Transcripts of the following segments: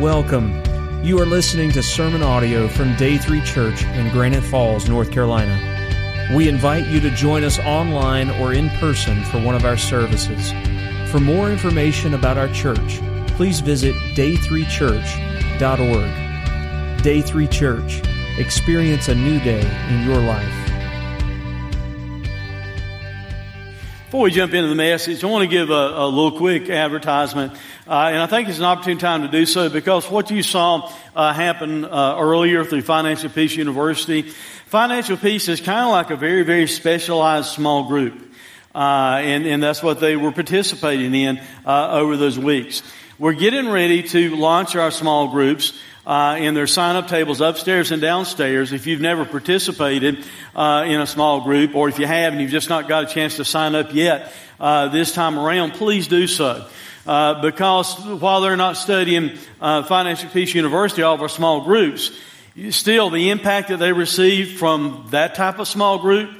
Welcome. You are listening to sermon audio from Day 3 Church in Granite Falls, North Carolina. We invite you to join us online or in person for one of our services. For more information about our church, please visit day3church.org. Day 3 Church. Experience a new day in your life. Before we jump into the message, I want to give a, a little quick advertisement. Uh, and I think it's an opportune time to do so because what you saw uh, happen uh, earlier through Financial Peace University, Financial Peace is kind of like a very, very specialized small group. Uh, and, and that's what they were participating in uh, over those weeks. We're getting ready to launch our small groups. Uh, and there's sign up tables upstairs and downstairs. If you've never participated uh, in a small group, or if you have and you've just not got a chance to sign up yet uh, this time around, please do so. Uh, because while they're not studying uh, Financial Peace University, all of our small groups, still the impact that they receive from that type of small group,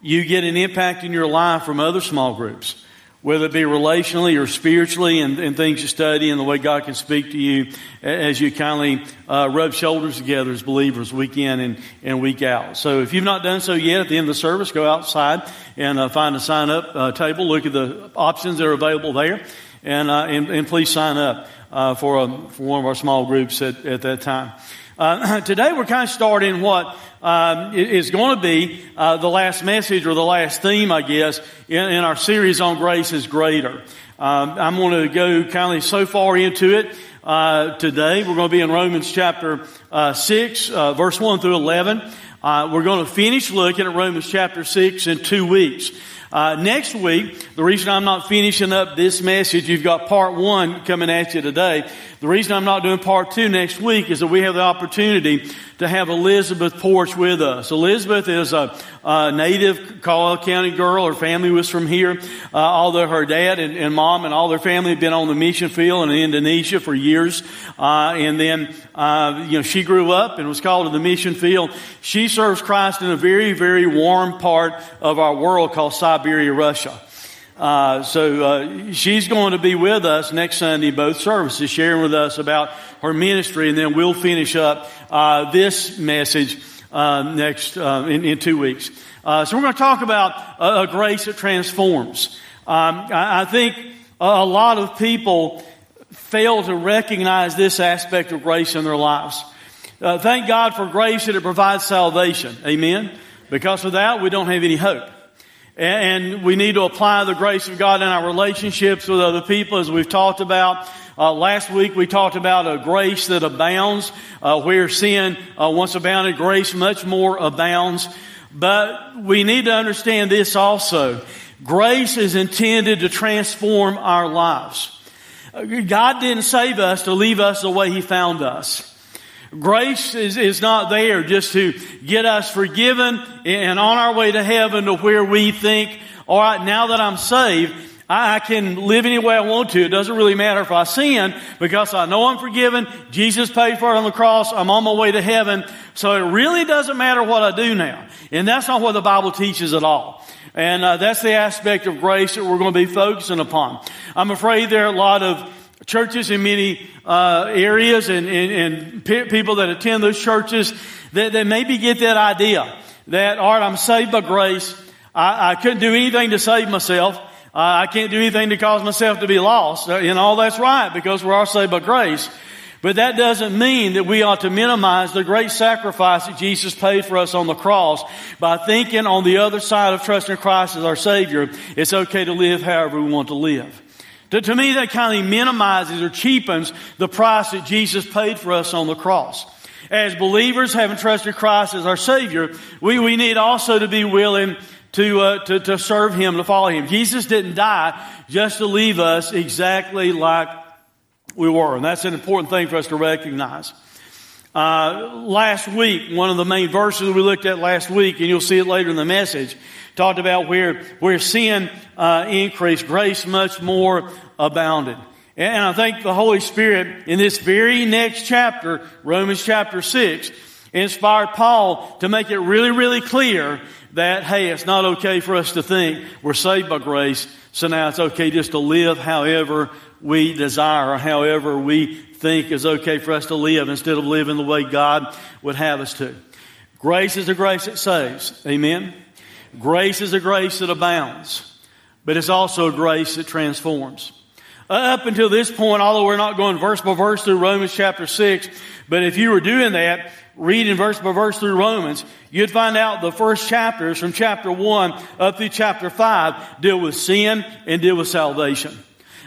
you get an impact in your life from other small groups, whether it be relationally or spiritually and, and things you study and the way God can speak to you as you kindly uh, rub shoulders together as believers week in and, and week out. So if you've not done so yet at the end of the service, go outside and uh, find a sign up uh, table, look at the options that are available there and, uh, and, and, please sign up uh, for, a, for one of our small groups at, at that time. Uh, today we're kind of starting what um, is going to be uh, the last message or the last theme, I guess, in, in our series on grace is greater. Um, I'm going to go kind of so far into it uh, today. We're going to be in Romans chapter uh, six, verse one through eleven. we're going to finish looking at Romans chapter six in two weeks. Uh, next week, the reason I'm not finishing up this message, you've got part one coming at you today. The reason I'm not doing part two next week is that we have the opportunity to have Elizabeth Porch with us. Elizabeth is a, a native Caldwell County girl. Her family was from here, uh, although her dad and, and, mom and all their family had been on the mission field in Indonesia for years. Uh, and then, uh, you know, she grew up and was called to the mission field. She serves Christ in a very, very warm part of our world called Siberia, Russia. Uh, so uh, she's going to be with us next Sunday, both services, sharing with us about her ministry, and then we'll finish up uh, this message uh, next uh, in, in, two weeks. so we're going to talk about a, a grace that transforms. Um, I, I, think a lot of people fail to recognize this aspect of grace in their lives. thank God for grace that it provides salvation. Amen. Because without, we don't have any hope. And we need to apply the grace of God in our relationships with other people as we've talked about. Uh, last week we talked about a grace that abounds, uh, where sin uh, once abounded, grace much more abounds. But we need to understand this also. Grace is intended to transform our lives. Uh, God didn't save us to leave us the way He found us. Grace is, is not there just to get us forgiven and on our way to heaven to where we think, all right, now that I'm saved, I, can live any way I want to. It doesn't really matter if I sin because I know I'm forgiven. Jesus paid for it on the cross. I'm on my way to heaven. So it really doesn't matter what I do now. And that's not what the Bible teaches at all. And uh, that's the aspect of grace that we're going to be focusing upon. I'm afraid there are a lot of churches in many uh, areas and, and, and pe- people that attend those churches that, that maybe get that idea that, all right, I'm saved by grace. I, I couldn't do anything to save myself. Uh, I can't do anything to cause myself to be lost. Uh, and all that's right because we're all saved by grace. But that doesn't mean that we ought to minimize the great sacrifice that Jesus paid for us on the cross by thinking on the other side of trusting Christ as our Savior, it's okay to live however we want to live. To, to me, that kind of minimizes or cheapens the price that Jesus paid for us on the cross. As believers, having trusted Christ as our Savior, we, we need also to be willing to, uh, to, to serve Him, to follow Him. Jesus didn't die just to leave us exactly like we were. And that's an important thing for us to recognize. Uh, last week, one of the main verses we looked at last week, and you'll see it later in the message, talked about where, where sin uh, increased, grace much more abounded. And I think the Holy Spirit in this very next chapter, Romans chapter 6, inspired Paul to make it really, really clear that, hey, it's not okay for us to think we're saved by grace, so now it's okay just to live however we desire or however we think is okay for us to live instead of living the way God would have us to. Grace is a grace that saves. Amen. Grace is a grace that abounds, but it's also a grace that transforms. Uh, up until this point, although we're not going verse by verse through Romans chapter 6, but if you were doing that, reading verse by verse through Romans, you'd find out the first chapters from chapter 1 up through chapter 5 deal with sin and deal with salvation.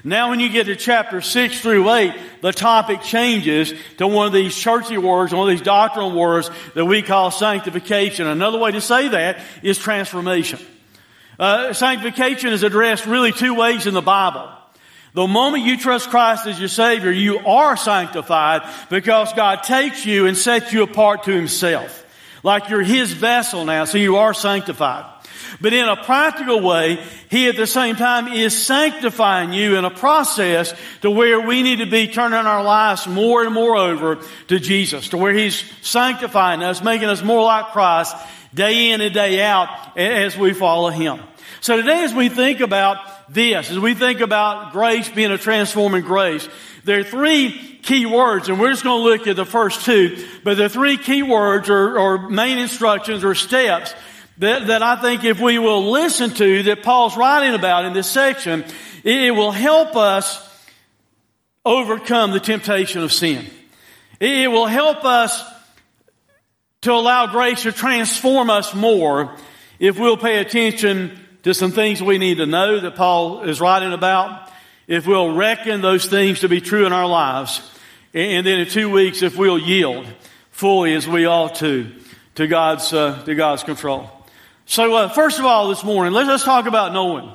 Now when you get to chapter 6 through 8, the topic changes to one of these churchy words, one of these doctrinal words that we call sanctification. Another way to say that is transformation. Uh, sanctification is addressed really two ways in the Bible. The moment you trust Christ as your Savior, you are sanctified because God takes you and sets you apart to Himself. Like you're His vessel now, so you are sanctified. But in a practical way, He at the same time is sanctifying you in a process to where we need to be turning our lives more and more over to Jesus, to where He's sanctifying us, making us more like Christ day in and day out as we follow Him. So today as we think about this, as we think about grace being a transforming grace, there are three key words, and we're just going to look at the first two, but the three key words or, or main instructions or steps that, that I think if we will listen to that Paul's writing about in this section, it, it will help us overcome the temptation of sin. It, it will help us to allow grace to transform us more if we'll pay attention to some things we need to know that Paul is writing about, if we'll reckon those things to be true in our lives, and then in two weeks, if we'll yield fully as we ought to, to God's, uh, to God's control. So, uh, first of all, this morning, let's, let's talk about knowing.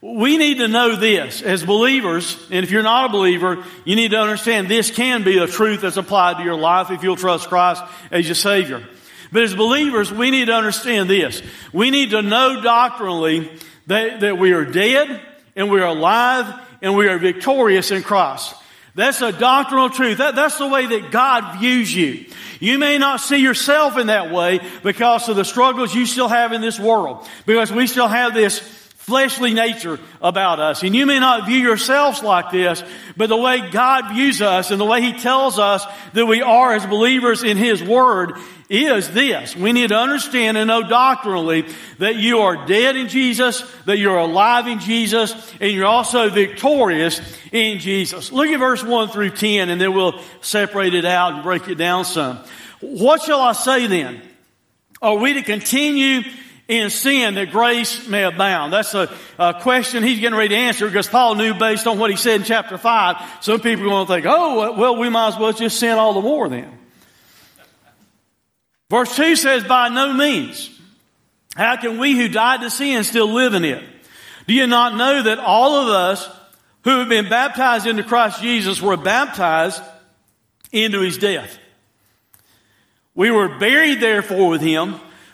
We need to know this as believers, and if you're not a believer, you need to understand this can be a truth that's applied to your life if you'll trust Christ as your Savior. But as believers, we need to understand this. We need to know doctrinally that, that we are dead and we are alive and we are victorious in Christ. That's a doctrinal truth. That, that's the way that God views you. You may not see yourself in that way because of the struggles you still have in this world. Because we still have this fleshly nature about us. And you may not view yourselves like this, but the way God views us and the way He tells us that we are as believers in His Word is this. We need to understand and know doctrinally that you are dead in Jesus, that you're alive in Jesus, and you're also victorious in Jesus. Look at verse 1 through 10 and then we'll separate it out and break it down some. What shall I say then? Are we to continue in sin that grace may abound? That's a, a, question he's getting ready to answer because Paul knew based on what he said in chapter 5, some people are going to think, oh, well, we might as well just sin all the more then. Verse 2 says, by no means. How can we who died to sin still live in it? Do you not know that all of us who have been baptized into Christ Jesus were baptized into his death? We were buried therefore with him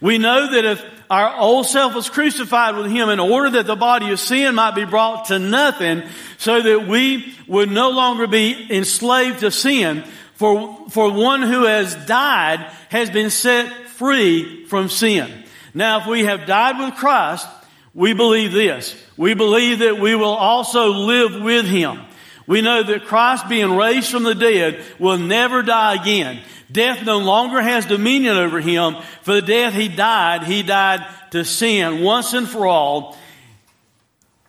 We know that if our old self was crucified with Him in order that the body of sin might be brought to nothing so that we would no longer be enslaved to sin. For, for one who has died has been set free from sin. Now if we have died with Christ, we believe this. We believe that we will also live with Him. We know that Christ being raised from the dead will never die again. Death no longer has dominion over him. For the death he died, he died to sin once and for all.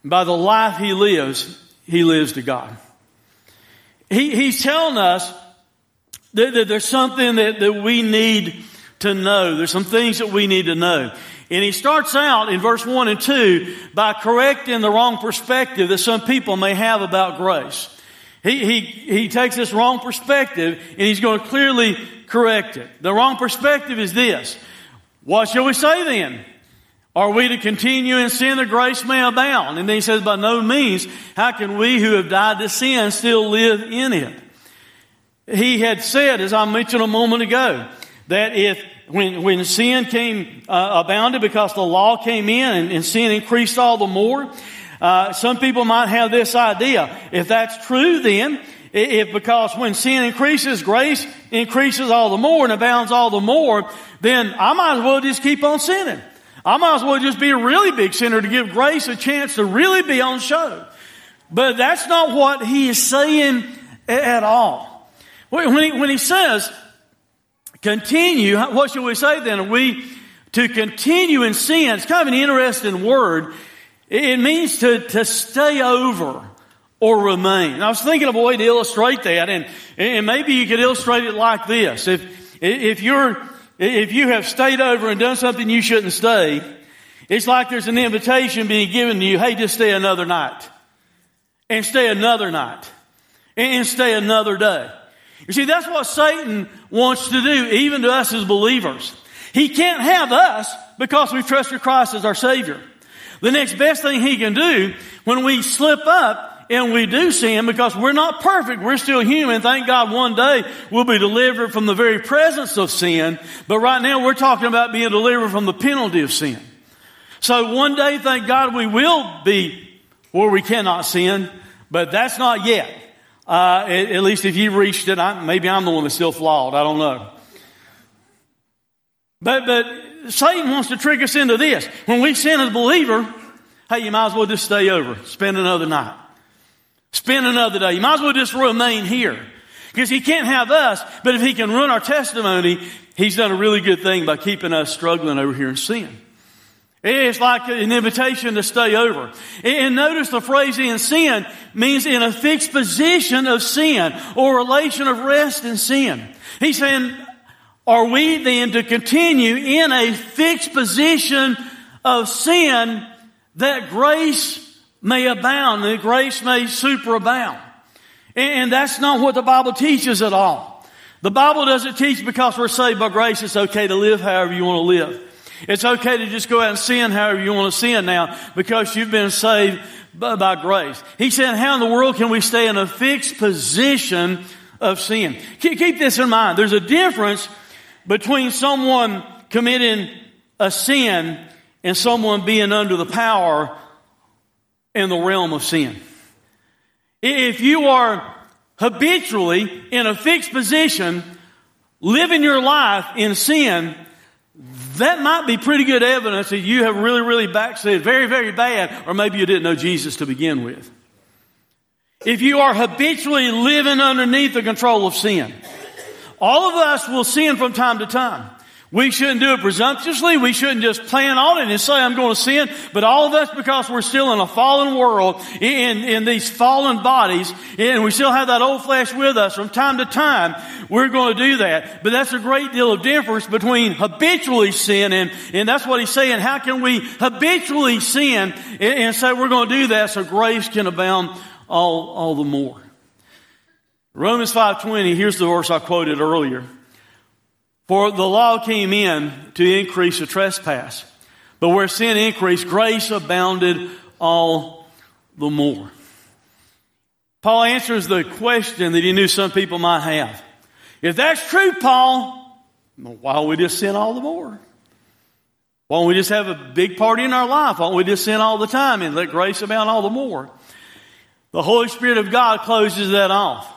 By the life he lives, he lives to God. He, he's telling us that, that there's something that, that we need to know. There's some things that we need to know. And he starts out in verse 1 and 2 by correcting the wrong perspective that some people may have about grace. He, he, he takes this wrong perspective and he's going to clearly correct it. The wrong perspective is this. What shall we say then? Are we to continue in sin that grace may abound? And then he says, by no means, how can we who have died to sin still live in it? He had said, as I mentioned a moment ago, that if when, when sin came uh, abounded because the law came in and, and sin increased all the more, uh, some people might have this idea. If that's true, then if because when sin increases, grace increases all the more and abounds all the more, then I might as well just keep on sinning. I might as well just be a really big sinner to give grace a chance to really be on show. But that's not what he is saying at all. When he, when he says, continue, what should we say then? Are we to continue in sin? It's kind of an interesting word. It means to, to stay over or remain. I was thinking of a way to illustrate that, and, and maybe you could illustrate it like this. If, if you're if you have stayed over and done something you shouldn't stay, it's like there's an invitation being given to you, hey, just stay another night. And stay another night. And stay another day. You see, that's what Satan wants to do, even to us as believers. He can't have us because we trusted Christ as our Savior. The next best thing he can do when we slip up and we do sin because we're not perfect. We're still human. Thank God one day we'll be delivered from the very presence of sin. But right now we're talking about being delivered from the penalty of sin. So one day, thank God, we will be where we cannot sin, but that's not yet. Uh, at, at, least if you've reached it, I, maybe I'm the one that's still flawed. I don't know. But, but Satan wants to trick us into this. When we sin as a believer, hey, you might as well just stay over, spend another night. Spend another day. You might as well just remain here. Because he can't have us, but if he can run our testimony, he's done a really good thing by keeping us struggling over here in sin. It's like an invitation to stay over. And notice the phrase in sin means in a fixed position of sin or relation of rest in sin. He's saying, are we then to continue in a fixed position of sin that grace may abound, that grace may superabound. And that's not what the Bible teaches at all. The Bible doesn't teach because we're saved by grace, it's okay to live however you want to live. It's okay to just go out and sin however you want to sin now because you've been saved by, by grace. He said, how in the world can we stay in a fixed position of sin? Keep this in mind. There's a difference between someone committing a sin and someone being under the power in the realm of sin. If you are habitually in a fixed position, living your life in sin, that might be pretty good evidence that you have really, really backslid very, very bad, or maybe you didn't know Jesus to begin with. If you are habitually living underneath the control of sin, all of us will sin from time to time. We shouldn't do it presumptuously. We shouldn't just plan on it and say, I'm going to sin. But all of us, because we're still in a fallen world, in, in these fallen bodies, and we still have that old flesh with us from time to time, we're going to do that. But that's a great deal of difference between habitually sin and, and that's what he's saying. How can we habitually sin and, and say we're going to do that so grace can abound all, all the more? Romans 5.20, here's the verse I quoted earlier. For the law came in to increase the trespass. But where sin increased, grace abounded all the more. Paul answers the question that he knew some people might have. If that's true, Paul, why don't we just sin all the more? Why don't we just have a big party in our life? Why don't we just sin all the time and let grace abound all the more? The Holy Spirit of God closes that off.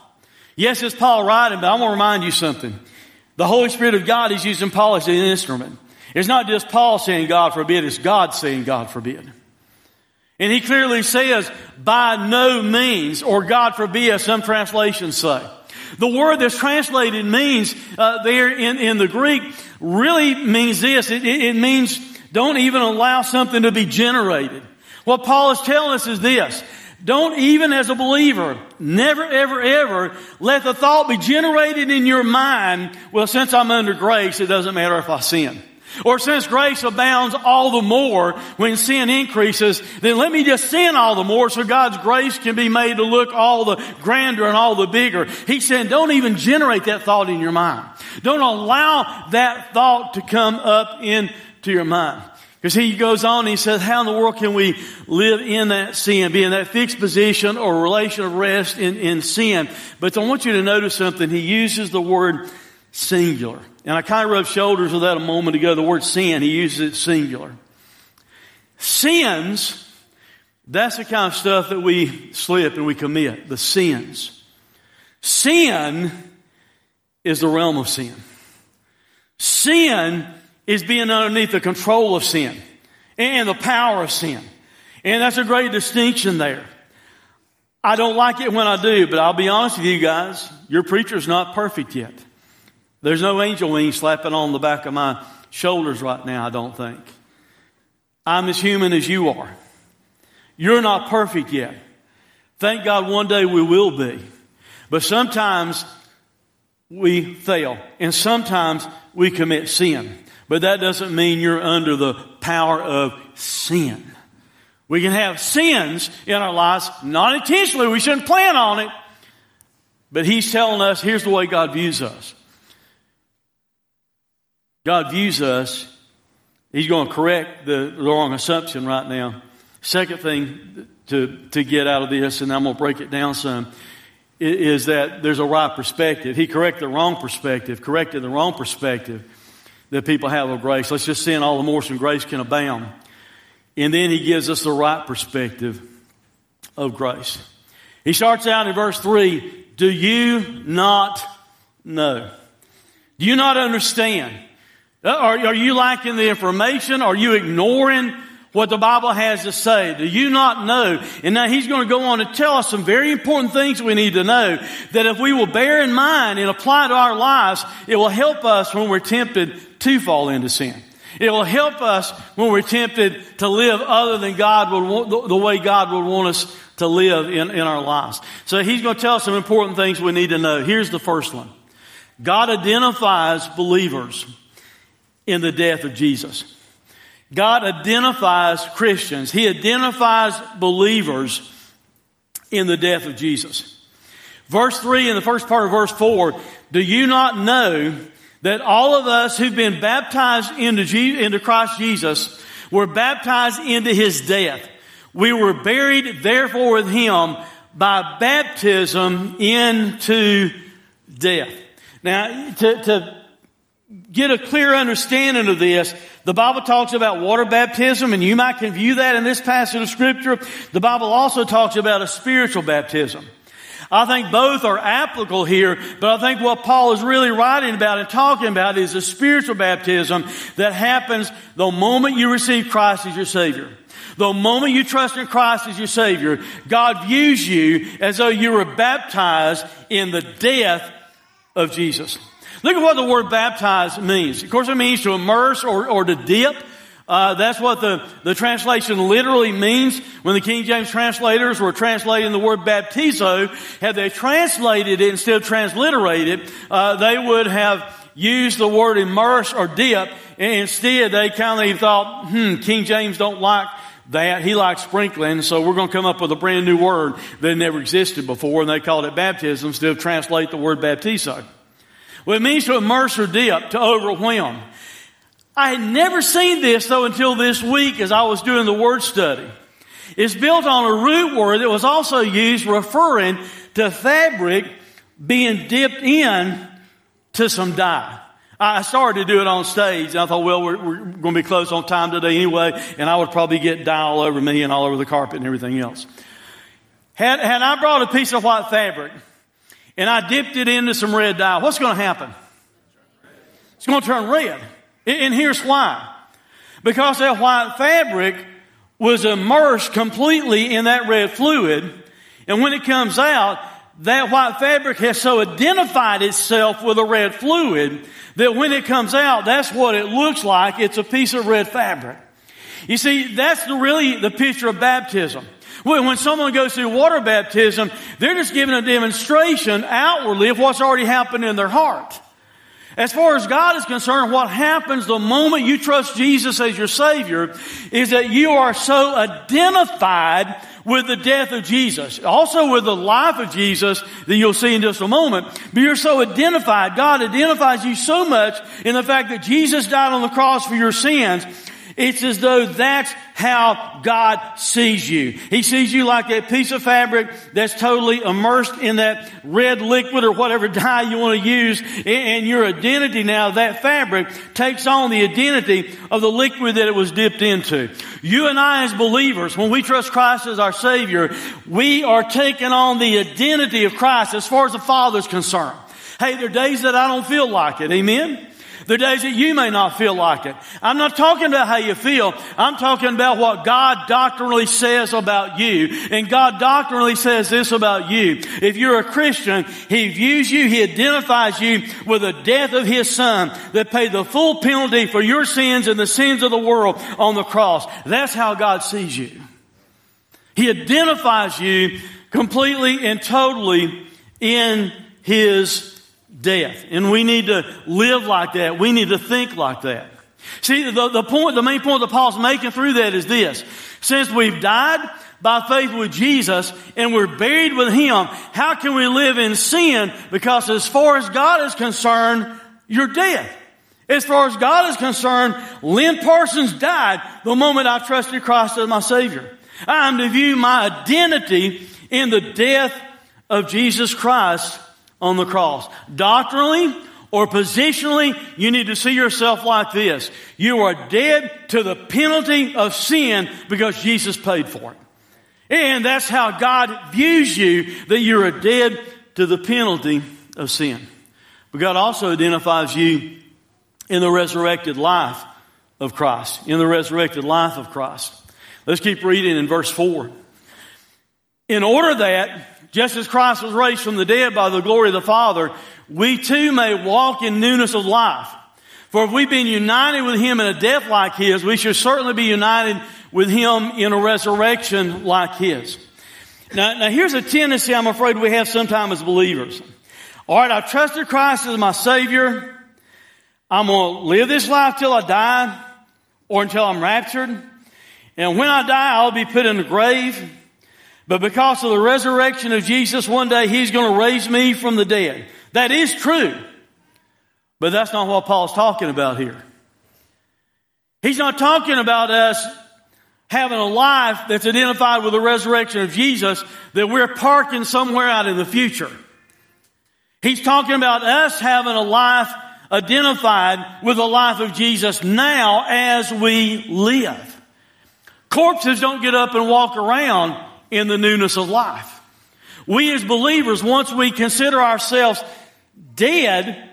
Yes, it's Paul writing, but I want to remind you something. The Holy Spirit of God is using Paul as an instrument. It's not just Paul saying God forbid, it's God saying God forbid. And he clearly says, by no means, or God forbid, as some translations say. The word that's translated means, uh, there in, in the Greek, really means this. It, it, it means don't even allow something to be generated. What Paul is telling us is this. Don't even as a believer, never, ever, ever let the thought be generated in your mind, well, since I'm under grace, it doesn't matter if I sin. Or since grace abounds all the more when sin increases, then let me just sin all the more so God's grace can be made to look all the grander and all the bigger. He said, don't even generate that thought in your mind. Don't allow that thought to come up into your mind. Because he goes on he says, how in the world can we live in that sin, be in that fixed position or relation of rest in, in sin? But I want you to notice something. He uses the word singular. And I kind of rubbed shoulders with that a moment ago. The word sin, he uses it singular. Sins, that's the kind of stuff that we slip and we commit. The sins. Sin is the realm of sin. Sin is being underneath the control of sin and the power of sin. And that's a great distinction there. I don't like it when I do, but I'll be honest with you guys, your preacher's not perfect yet. There's no angel wings slapping on the back of my shoulders right now, I don't think. I'm as human as you are. You're not perfect yet. Thank God one day we will be. But sometimes we fail and sometimes we commit sin. But that doesn't mean you're under the power of sin. We can have sins in our lives, not intentionally, we shouldn't plan on it. But He's telling us here's the way God views us. God views us, He's going to correct the, wrong assumption right now. Second thing to, to get out of this, and I'm going to break it down some, is that there's a right perspective. He corrected the wrong perspective, corrected the wrong perspective that people have of grace. Let's just sin all the more so grace can abound. And then he gives us the right perspective of grace. He starts out in verse 3 Do you not know? Do you not understand? Uh, are, are you lacking the information? Are you ignoring what the Bible has to say. Do you not know? And now he's going to go on to tell us some very important things we need to know that if we will bear in mind and apply to our lives, it will help us when we're tempted to fall into sin. It will help us when we're tempted to live other than God would want, the way God would want us to live in, in our lives. So he's going to tell us some important things we need to know. Here's the first one. God identifies believers in the death of Jesus. God identifies Christians. He identifies believers in the death of Jesus. Verse 3 and the first part of verse 4, do you not know that all of us who've been baptized into, Je- into Christ Jesus were baptized into His death? We were buried therefore with Him by baptism into death. Now, to, to get a clear understanding of this, the Bible talks about water baptism, and you might can view that in this passage of scripture. The Bible also talks about a spiritual baptism. I think both are applicable here, but I think what Paul is really writing about and talking about is a spiritual baptism that happens the moment you receive Christ as your Savior. The moment you trust in Christ as your Savior, God views you as though you were baptized in the death of Jesus. Look at what the word baptize means. Of course, it means to immerse or, or to dip. Uh, that's what the, the translation literally means. When the King James translators were translating the word baptizo, had they translated it instead of transliterated, uh, they would have used the word immerse or dip. And instead, they kind of thought, hmm, King James don't like that. He likes sprinkling, so we're going to come up with a brand new word that never existed before, and they called it baptism instead of translate the word baptizo. Well, it means to immerse or dip, to overwhelm. I had never seen this though until this week as I was doing the word study. It's built on a root word that was also used referring to fabric being dipped in to some dye. I started to do it on stage and I thought, well, we're, we're going to be close on time today anyway, and I would probably get dye all over me and all over the carpet and everything else. Had, had I brought a piece of white fabric and I dipped it into some red dye, what's going to happen? It's going to turn red. And here's why. Because that white fabric was immersed completely in that red fluid. And when it comes out, that white fabric has so identified itself with the red fluid that when it comes out, that's what it looks like. It's a piece of red fabric. You see, that's the, really the picture of baptism. When someone goes through water baptism, they're just giving a demonstration outwardly of what's already happened in their heart. As far as God is concerned, what happens the moment you trust Jesus as your Savior is that you are so identified with the death of Jesus, also with the life of Jesus that you'll see in just a moment. But you're so identified. God identifies you so much in the fact that Jesus died on the cross for your sins It's as though that's how God sees you. He sees you like that piece of fabric that's totally immersed in that red liquid or whatever dye you want to use. And your identity now, that fabric takes on the identity of the liquid that it was dipped into. You and I as believers, when we trust Christ as our Savior, we are taking on the identity of Christ as far as the Father is concerned. Hey, there are days that I don't feel like it. Amen? Are days that you may not feel like it. I'm not talking about how you feel. I'm talking about what God doctrinally says about you. And God doctrinally says this about you. If you're a Christian, He views you, He identifies you with the death of His Son that paid the full penalty for your sins and the sins of the world on the cross. That's how God sees you. He identifies you completely and totally in His death. And we need to live like that. We need to think like that. See, the, the point, the main point that Paul's making through that is this. Since we've died by faith with Jesus and we're buried with Him, how can we live in sin? Because as far as God is concerned, you're dead. As far as God is concerned, Lynn Parsons died the moment I trusted Christ as my Savior. I'm to view my identity in the death of Jesus Christ on the cross. Doctrinally or positionally, you need to see yourself like this. You are dead to the penalty of sin because Jesus paid for it. And that's how God views you, that you are dead to the penalty of sin. But God also identifies you in the resurrected life of Christ, in the resurrected life of Christ. Let's keep reading in verse 4. In order that just as Christ was raised from the dead by the glory of the Father, we too may walk in newness of life. For if we've been united with Him in a death like His, we should certainly be united with Him in a resurrection like His. Now, now here's a tendency I'm afraid we have sometimes as believers. Alright, I've trusted Christ as my Savior. I'm gonna live this life till I die or until I'm raptured. And when I die, I'll be put in the grave. But because of the resurrection of Jesus, one day He's going to raise me from the dead. That is true. But that's not what Paul's talking about here. He's not talking about us having a life that's identified with the resurrection of Jesus that we're parking somewhere out in the future. He's talking about us having a life identified with the life of Jesus now as we live. Corpses don't get up and walk around in the newness of life. We as believers, once we consider ourselves dead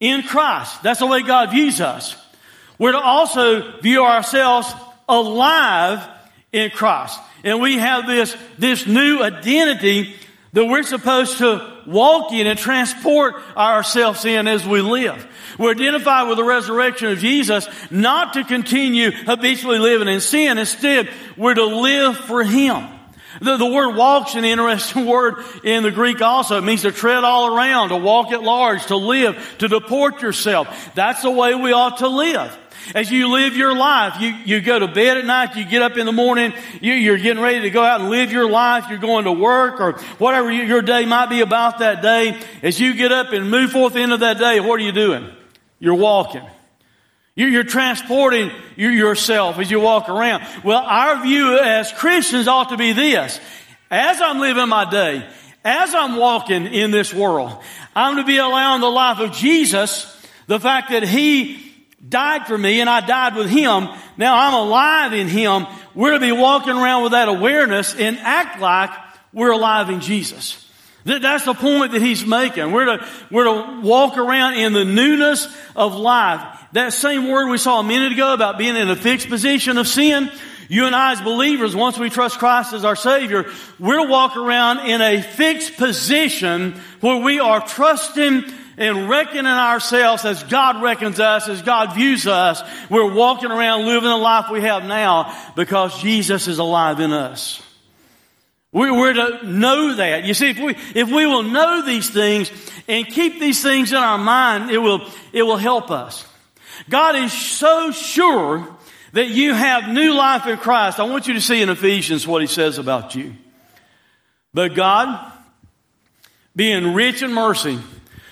in Christ, that's the way God views us. We're to also view ourselves alive in Christ. And we have this, this new identity that we're supposed to walk in and transport ourselves in as we live. We're identified with the resurrection of Jesus, not to continue habitually living in sin. Instead, we're to live for Him. The, the word walk's an interesting word in the Greek also. It means to tread all around, to walk at large, to live, to deport yourself. That's the way we ought to live. As you live your life, you, you go to bed at night, you get up in the morning, you, you're getting ready to go out and live your life, you're going to work or whatever your day might be about that day. As you get up and move forth into that day, what are you doing? You're walking. You're transporting yourself as you walk around. Well, our view as Christians ought to be this. As I'm living my day, as I'm walking in this world, I'm to be allowing the life of Jesus, the fact that He died for me and I died with Him. Now I'm alive in Him. We're to be walking around with that awareness and act like we're alive in Jesus. That's the point that he's making. We're to, we're to walk around in the newness of life. That same word we saw a minute ago about being in a fixed position of sin, you and I as believers, once we trust Christ as our Savior, we'll walk around in a fixed position where we are trusting and reckoning ourselves as God reckons us, as God views us. We're walking around living the life we have now because Jesus is alive in us. We're to know that. You see, if we, if we will know these things and keep these things in our mind, it will, it will help us. God is so sure that you have new life in Christ. I want you to see in Ephesians what he says about you. But God, being rich in mercy,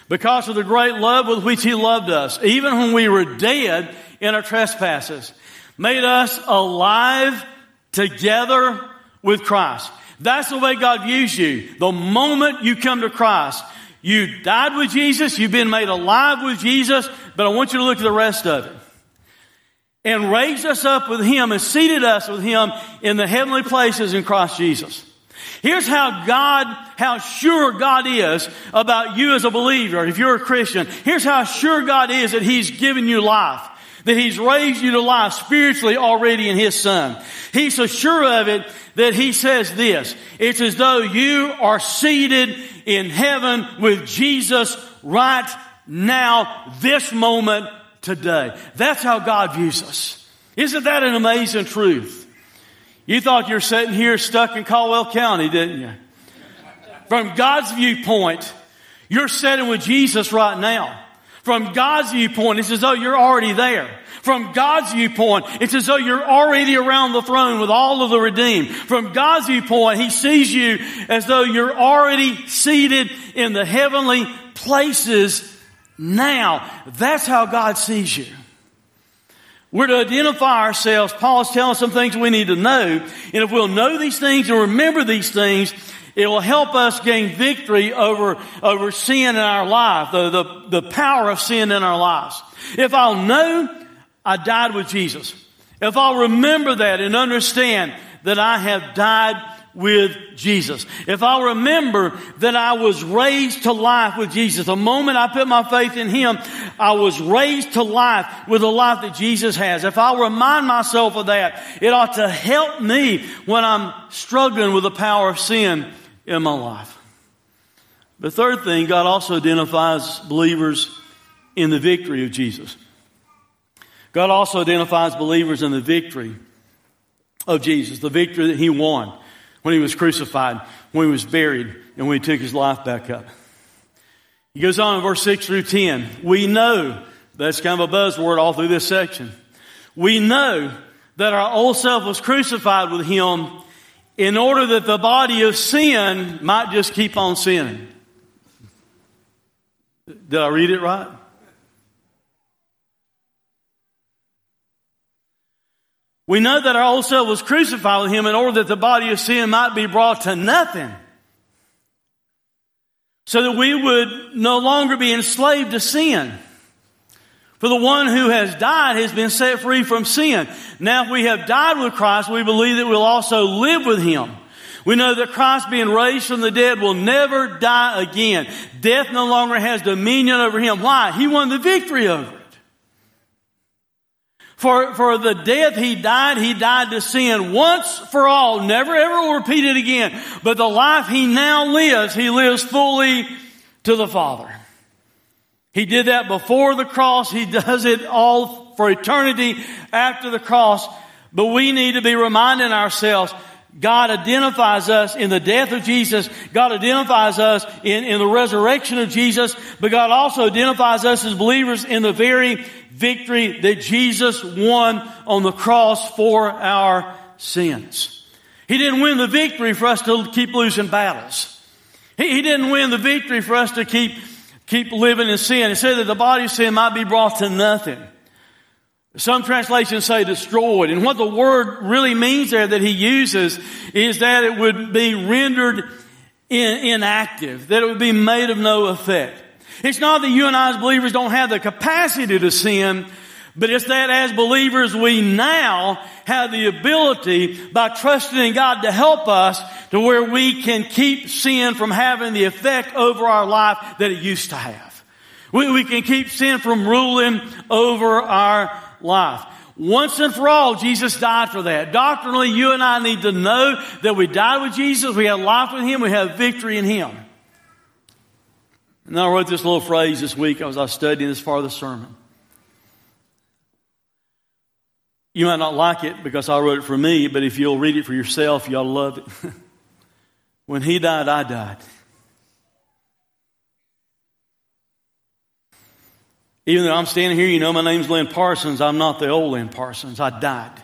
because of the great love with which he loved us, even when we were dead in our trespasses, made us alive together with Christ. That's the way God views you. The moment you come to Christ, you died with Jesus, you've been made alive with Jesus, but I want you to look at the rest of it. And raised us up with Him and seated us with Him in the heavenly places in Christ Jesus. Here's how God, how sure God is about you as a believer, if you're a Christian. Here's how sure God is that He's given you life. That He's raised you to life spiritually already in His Son. He's so sure of it that He says this. It's as though you are seated in heaven with Jesus right now, this moment, today. That's how God views us. Isn't that an amazing truth? You thought you were sitting here stuck in Caldwell County, didn't you? From God's viewpoint, you're sitting with Jesus right now. From God's viewpoint, it's as though you're already there. From God's viewpoint, it's as though you're already around the throne with all of the redeemed. From God's viewpoint, He sees you as though you're already seated in the heavenly places now. That's how God sees you. We're to identify ourselves. Paul's telling some things we need to know. And if we'll know these things and remember these things, it will help us gain victory over, over sin in our life, the, the, the power of sin in our lives. If I'll know I died with Jesus, if I'll remember that and understand that I have died with Jesus. If I remember that I was raised to life with Jesus, the moment I put my faith in Him, I was raised to life with the life that Jesus has. If I remind myself of that, it ought to help me when I'm struggling with the power of sin in my life. The third thing, God also identifies believers in the victory of Jesus. God also identifies believers in the victory of Jesus, the victory that He won when he was crucified, when he was buried, and when he took his life back up. He goes on in verse 6 through 10. We know, that's kind of a buzzword all through this section. We know that our old self was crucified with him in order that the body of sin might just keep on sinning. Did I read it right? We know that our old self was crucified with him in order that the body of sin might be brought to nothing. So that we would no longer be enslaved to sin. For the one who has died has been set free from sin. Now if we have died with Christ, we believe that we'll also live with him. We know that Christ being raised from the dead will never die again. Death no longer has dominion over him. Why? He won the victory over it. for, for the death he died, he died to sin once for all, never ever will repeat it again. But the life he now lives, he lives fully to the Father. He did that before the cross. He does it all for eternity after the cross. But we need to be reminding ourselves God identifies us in the death of Jesus. God identifies us in, in the resurrection of Jesus. But God also identifies us as believers in the very victory that Jesus won on the cross for our sins. He didn't win the victory for us to keep losing battles. He, he didn't win the victory for us to keep, keep living in sin. He said that the body of sin might be brought to nothing. Some translations say destroyed. And what the word really means there that he uses is that it would be rendered in, inactive, that it would be made of no effect. It's not that you and I as believers don't have the capacity to sin, but it's that as believers we now have the ability by trusting in God to help us to where we can keep sin from having the effect over our life that it used to have. We, we can keep sin from ruling over our life. Once and for all, Jesus died for that. Doctrinally, you and I need to know that we died with Jesus, we have life with Him, we have victory in Him. And I wrote this little phrase this week as I was studying this part of the sermon. You might not like it because I wrote it for me, but if you'll read it for yourself, you'll love it. when he died, I died. Even though I'm standing here, you know my name's Lynn Parsons, I'm not the old Lynn Parsons. I died.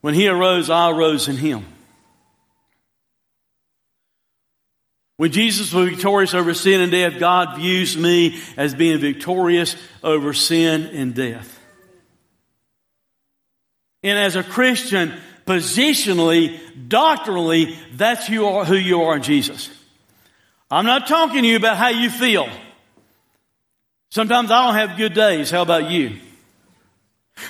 When he arose, I arose in him. When Jesus was victorious over sin and death, God views me as being victorious over sin and death. And as a Christian, positionally, doctrinally, that's who you are, who you are in Jesus. I'm not talking to you about how you feel. Sometimes I don't have good days. How about you?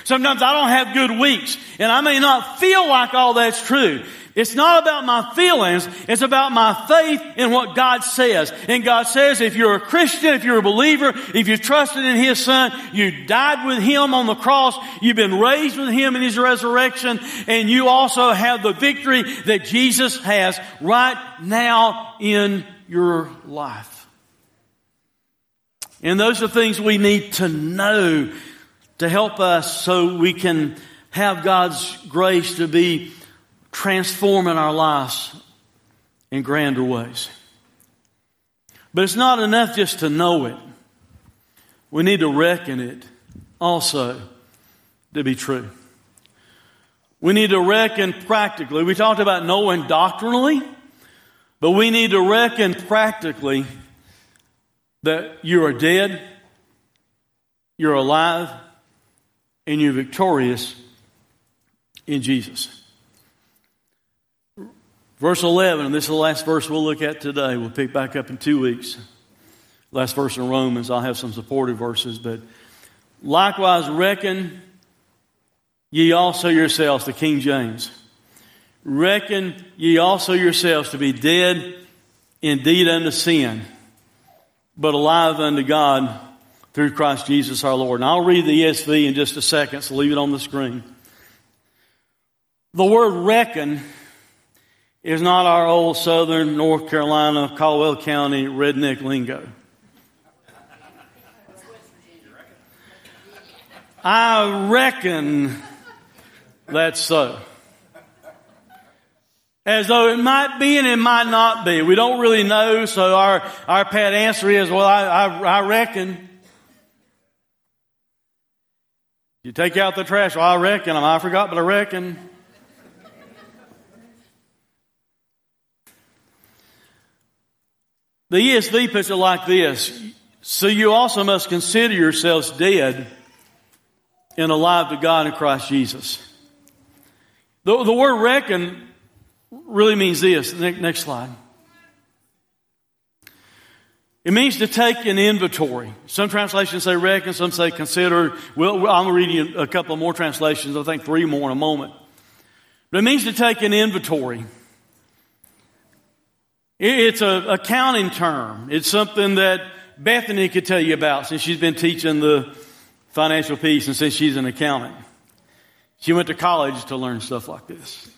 Sometimes I don't have good weeks and I may not feel like all that's true. It's not about my feelings. It's about my faith in what God says. And God says if you're a Christian, if you're a believer, if you've trusted in His Son, you died with Him on the cross, you've been raised with Him in His resurrection, and you also have the victory that Jesus has right now in your life. And those are things we need to know to help us so we can have God's grace to be transforming our lives in grander ways. But it's not enough just to know it. We need to reckon it also to be true. We need to reckon practically. We talked about knowing doctrinally, but we need to reckon practically that you are dead, you're alive, and you're victorious in Jesus. Verse 11, and this is the last verse we'll look at today. We'll pick back up in two weeks. Last verse in Romans, I'll have some supportive verses, but likewise reckon ye also yourselves, the King James. Reckon ye also yourselves to be dead indeed unto sin but alive unto God through Christ Jesus our Lord. And I'll read the ESV in just a second, so leave it on the screen. The word reckon is not our old southern North Carolina, Caldwell County redneck lingo. I reckon that's so as though it might be and it might not be. We don't really know, so our, our pat answer is, well, I, I, I reckon. You take out the trash, well, I reckon. I forgot, but I reckon. The ESV puts it like this. So you also must consider yourselves dead and alive to God in Christ Jesus. The, the word reckon really means this. Next slide. It means to take an inventory. Some translations say reckon, some say consider. Well, I'm reading a couple more translations, I think three more in a moment. But it means to take an inventory. It's a accounting term. It's something that Bethany could tell you about since she's been teaching the financial piece and since she's an accountant. She went to college to learn stuff like this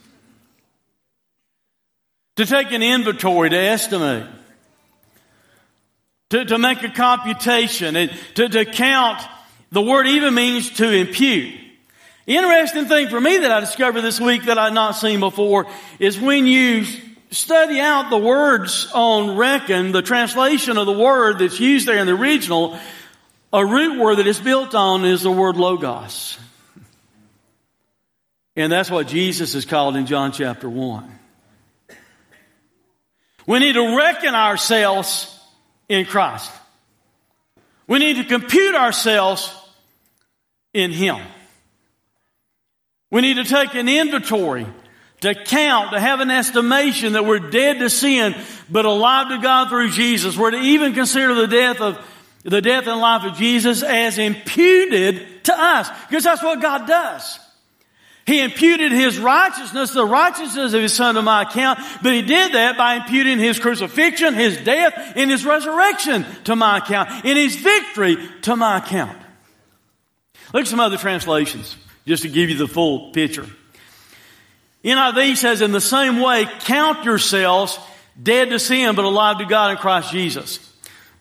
to take an inventory, to estimate, to, to make a computation, to, to count. The word even means to impute. Interesting thing for me that I discovered this week that I'd not seen before is when you study out the words on reckon, the translation of the word that's used there in the original, a root word that is built on is the word logos. And that's what Jesus is called in John chapter 1. We need to reckon ourselves in Christ. We need to compute ourselves in Him. We need to take an inventory to count, to have an estimation that we're dead to sin, but alive to God through Jesus. We're to even consider the death of the death and life of Jesus as imputed to us, because that's what God does. He imputed his righteousness, the righteousness of his son to my account, but he did that by imputing his crucifixion, his death, and his resurrection to my account, and his victory to my account. Look at some other translations, just to give you the full picture. NIV says, in the same way, count yourselves dead to sin, but alive to God in Christ Jesus.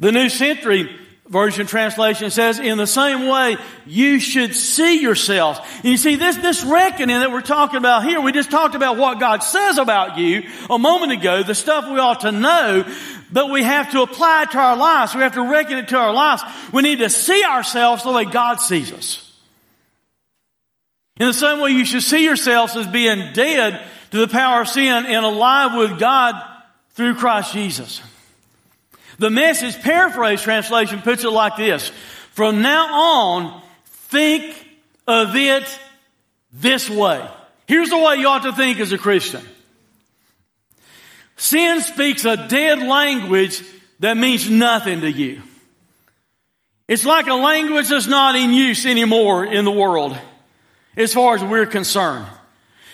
The New Century Version translation says, in the same way, you should see yourselves. And you see, this, this reckoning that we're talking about here, we just talked about what God says about you a moment ago, the stuff we ought to know, but we have to apply it to our lives. We have to reckon it to our lives. We need to see ourselves the way God sees us. In the same way, you should see yourselves as being dead to the power of sin and alive with God through Christ Jesus. The message paraphrase translation puts it like this. From now on, think of it this way. Here's the way you ought to think as a Christian. Sin speaks a dead language that means nothing to you. It's like a language that's not in use anymore in the world as far as we're concerned.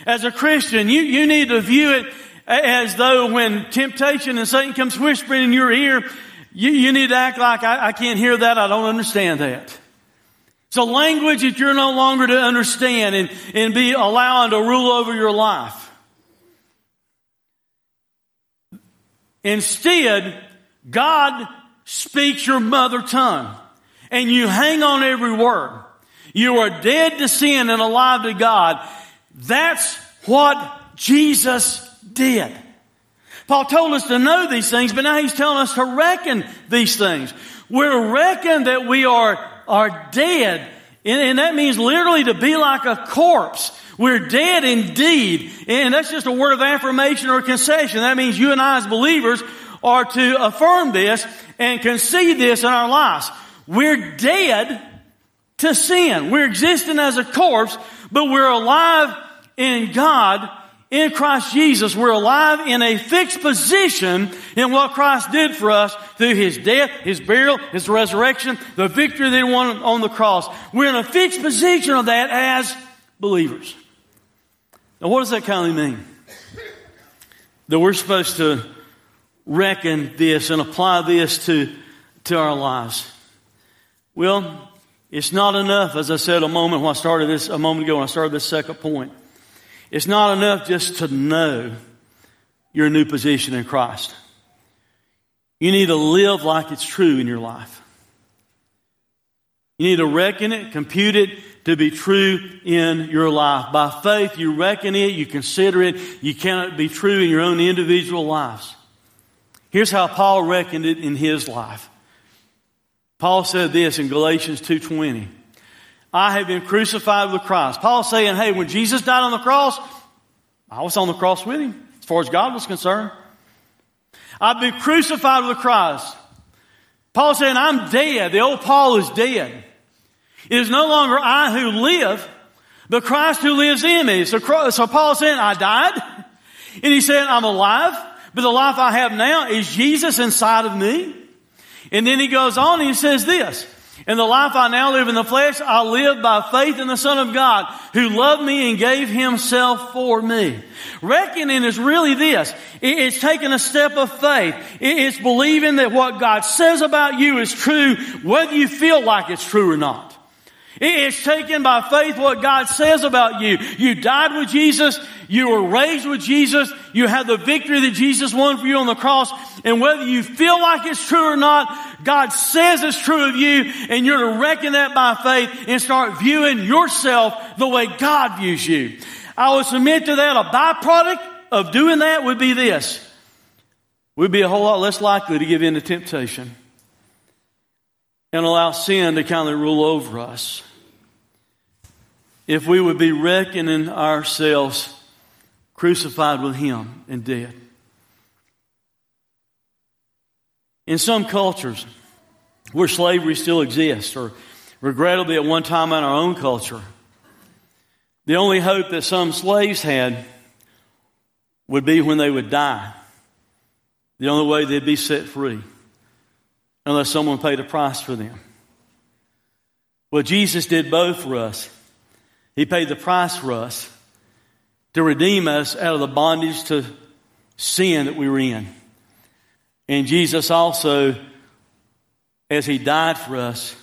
As a Christian, you, you need to view it as though when temptation and Satan comes whispering in your ear, you, you need to act like I, I can't hear that, I don't understand that. It's a language that you're no longer to understand and, and be allowing to rule over your life. Instead, God speaks your mother tongue and you hang on every word. You are dead to sin and alive to God. That's what Jesus did. Paul told us to know these things, but now he's telling us to reckon these things. We're reckoned that we are, are dead. And, and that means literally to be like a corpse. We're dead indeed. And that's just a word of affirmation or concession. That means you and I as believers are to affirm this and concede this in our lives. We're dead to sin. We're existing as a corpse, but we're alive in God, in Christ Jesus. We're alive in a fixed position in what Christ did for us through His death, His burial, His resurrection, the victory that He won on the cross. We're in a fixed position of that as believers. Now, what does that kind of mean? That we're supposed to reckon this and apply this to, to our lives. Well, it's not enough, as I said a moment when I started this, a moment ago when I started this second point. It's not enough just to know your new position in Christ. You need to live like it's true in your life. You need to reckon it, compute it to be true in your life. By faith, you reckon it, you consider it, you cannot be true in your own individual lives. Here's how Paul reckoned it in his life. Paul said this in Galatians 2.20. I have been crucified with Christ. Paul's saying, hey, when Jesus died on the cross, I was on the cross with him, as far as God was concerned. I've been crucified with Christ. Paul saying, I'm dead. The old Paul is dead. It is no longer I who live, but Christ who lives in me. So, so Paul saying, I died. And he said, I'm alive, but the life I have now is Jesus inside of me. And then he goes on and he says this, in the life I now live in the flesh, I live by faith in the Son of God who loved me and gave himself for me. Reckoning is really this. It's taking a step of faith. It's believing that what God says about you is true, whether you feel like it's true or not. It's taken by faith what God says about you. You died with Jesus. You were raised with Jesus. You had the victory that Jesus won for you on the cross. And whether you feel like it's true or not, God says it's true of you and you're to reckon that by faith and start viewing yourself the way God views you. I would submit to that a byproduct of doing that would be this. We'd be a whole lot less likely to give in to temptation and allow sin to kind of rule over us if we would be reckoning ourselves crucified with Him and dead. In some cultures where slavery still exists, or regrettably at one time in our own culture, the only hope that some slaves had would be when they would die. The only way they'd be set free, unless someone paid a price for them. Well, Jesus did both for us. He paid the price for us to redeem us out of the bondage to sin that we were in. And Jesus also, as He died for us,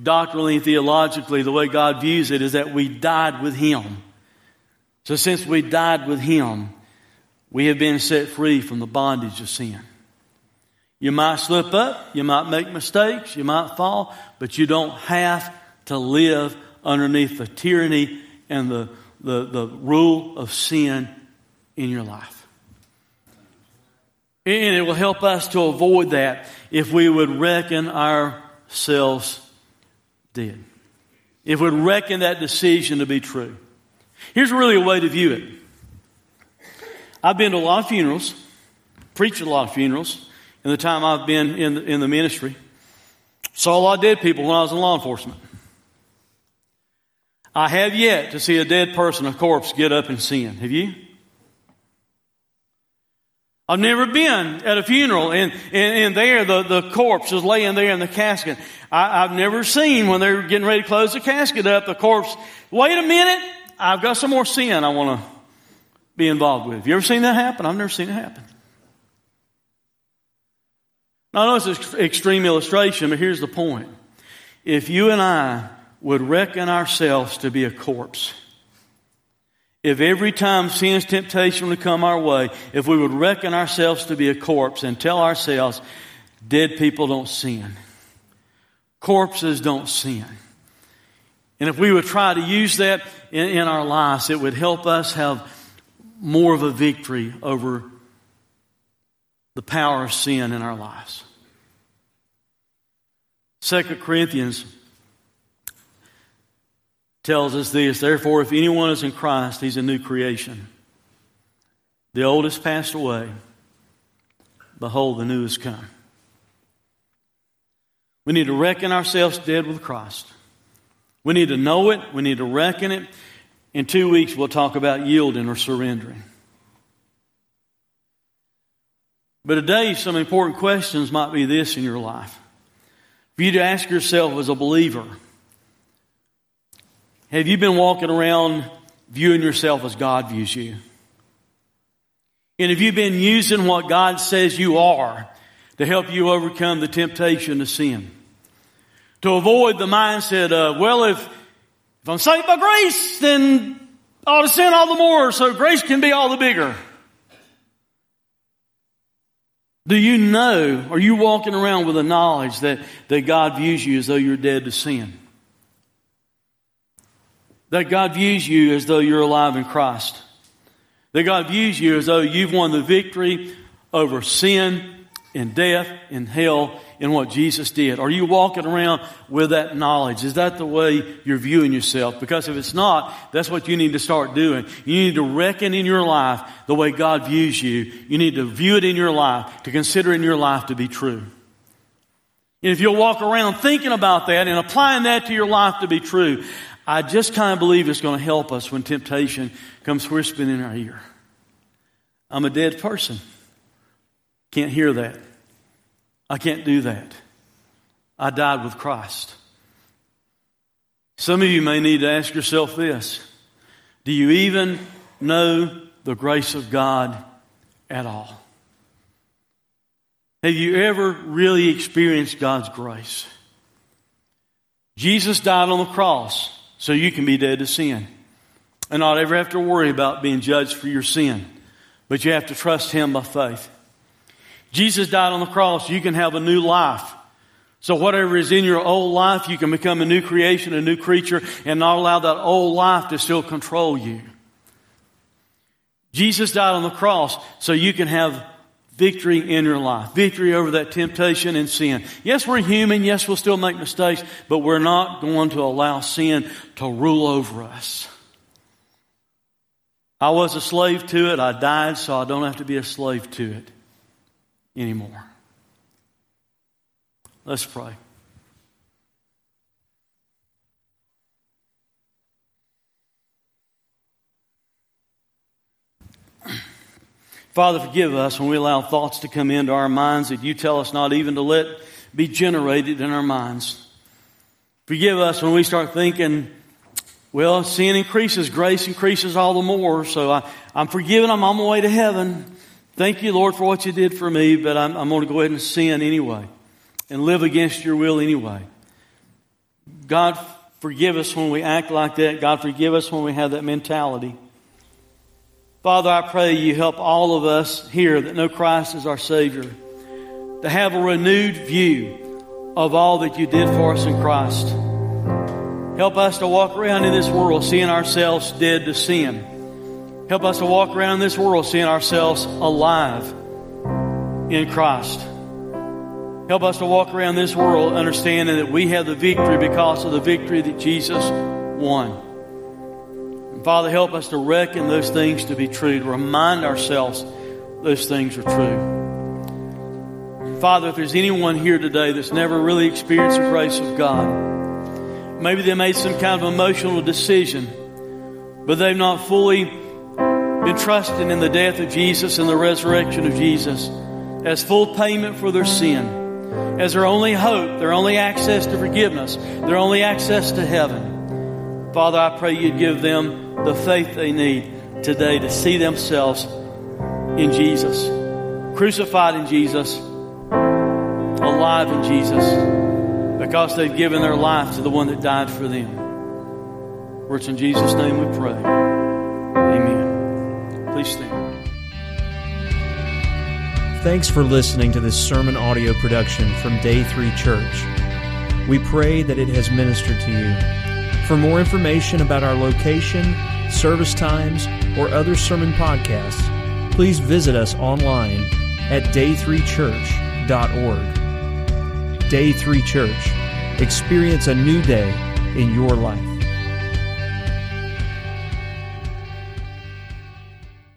doctrinally and theologically, the way God views it is that we died with Him. So since we died with Him, we have been set free from the bondage of sin. You might slip up, you might make mistakes, you might fall, but you don't have to live underneath the tyranny and the, the, the rule of sin in your life. And it will help us to avoid that if we would reckon ourselves dead. If we would reckon that decision to be true. Here's really a way to view it. I've been to a lot of funerals, preached at a lot of funerals in the time I've been in the, in the ministry. Saw a lot of dead people when I was in law enforcement. I have yet to see a dead person, a corpse, get up and sin. Have you? I've never been at a funeral and, and, and there the, the corpse is laying there in the casket. I, have never seen when they're getting ready to close the casket up, the corpse, wait a minute, I've got some more sin I want to be involved with. Have you ever seen that happen? I've never seen it happen. Now, I know it's an extreme illustration, but here's the point. If you and I would reckon ourselves to be a corpse, if every time sin's temptation would come our way, if we would reckon ourselves to be a corpse and tell ourselves, dead people don't sin, corpses don't sin. And if we would try to use that in, in our lives, it would help us have more of a victory over the power of sin in our lives. Second Corinthians tells us this Therefore, if anyone is in Christ, he's a new creation. The old has passed away. Behold, the new has come. We need to reckon ourselves dead with Christ. We need to know it. We need to reckon it. In two weeks, we'll talk about yielding or surrendering. But today, some important questions might be this in your life. For you to ask yourself as a believer, have you been walking around viewing yourself as God views you? And have you been using what God says you are to help you overcome the temptation to sin? To avoid the mindset of, well, if, if I'm saved by grace, then I ought to sin all the more so grace can be all the bigger. Do you know, are you walking around with a knowledge that, that God views you as though you're dead to sin? That God views you as though you're alive in Christ. That God views you as though you've won the victory over sin and death and hell in what Jesus did. Are you walking around with that knowledge? Is that the way you're viewing yourself? Because if it's not, that's what you need to start doing. You need to reckon in your life the way God views you. You need to view it in your life, to consider in your life to be true. And if you'll walk around thinking about that and applying that to your life to be true, I just kind of believe it's going to help us when temptation comes whispering in our ear. I'm a dead person. Can't hear that. I can't do that. I died with Christ. Some of you may need to ask yourself this Do you even know the grace of God at all? Have you ever really experienced God's grace? Jesus died on the cross so you can be dead to sin and not ever have to worry about being judged for your sin. But you have to trust Him by faith. Jesus died on the cross. You can have a new life. So whatever is in your old life, you can become a new creation, a new creature, and not allow that old life to still control you. Jesus died on the cross so you can have victory in your life, victory over that temptation and sin. Yes, we're human. Yes, we'll still make mistakes, but we're not going to allow sin to rule over us. I was a slave to it. I died so I don't have to be a slave to it anymore. Let's pray. Father, forgive us when we allow thoughts to come into our minds that you tell us not even to let be generated in our minds. Forgive us when we start thinking, well, sin increases, grace increases all the more, so I, am forgiven, I'm on my way to heaven. Thank you, Lord, for what you did for me, but I'm, I'm going to go ahead and sin anyway and live against your will anyway. God, forgive us when we act like that. God, forgive us when we have that mentality. Father, I pray you help all of us here that know Christ as our Savior to have a renewed view of all that you did for us in Christ. Help us to walk around in this world seeing ourselves dead to sin. Help us to walk around in this world seeing ourselves alive in Christ. Help us to walk around this world understanding that we have the victory because of the victory that Jesus won. Father, help us to reckon those things to be true, to remind ourselves those things are true. Father, if there's anyone here today that's never really experienced the grace of God, maybe they made some kind of emotional decision, but they've not fully been trusting in the death of Jesus and the resurrection of Jesus as full payment for their sin, as their only hope, their only access to forgiveness, their only access to heaven. Father, I pray you'd give them the faith they need today to see themselves in Jesus, crucified in Jesus, alive in Jesus, because they've given their life to the one that died for them. For it's in Jesus' name we pray. Amen. Please stand. Thanks for listening to this sermon audio production from Day 3 Church. We pray that it has ministered to you. For more information about our location, service times, or other sermon podcasts, please visit us online at day3church.org. Day 3 Church. Experience a new day in your life.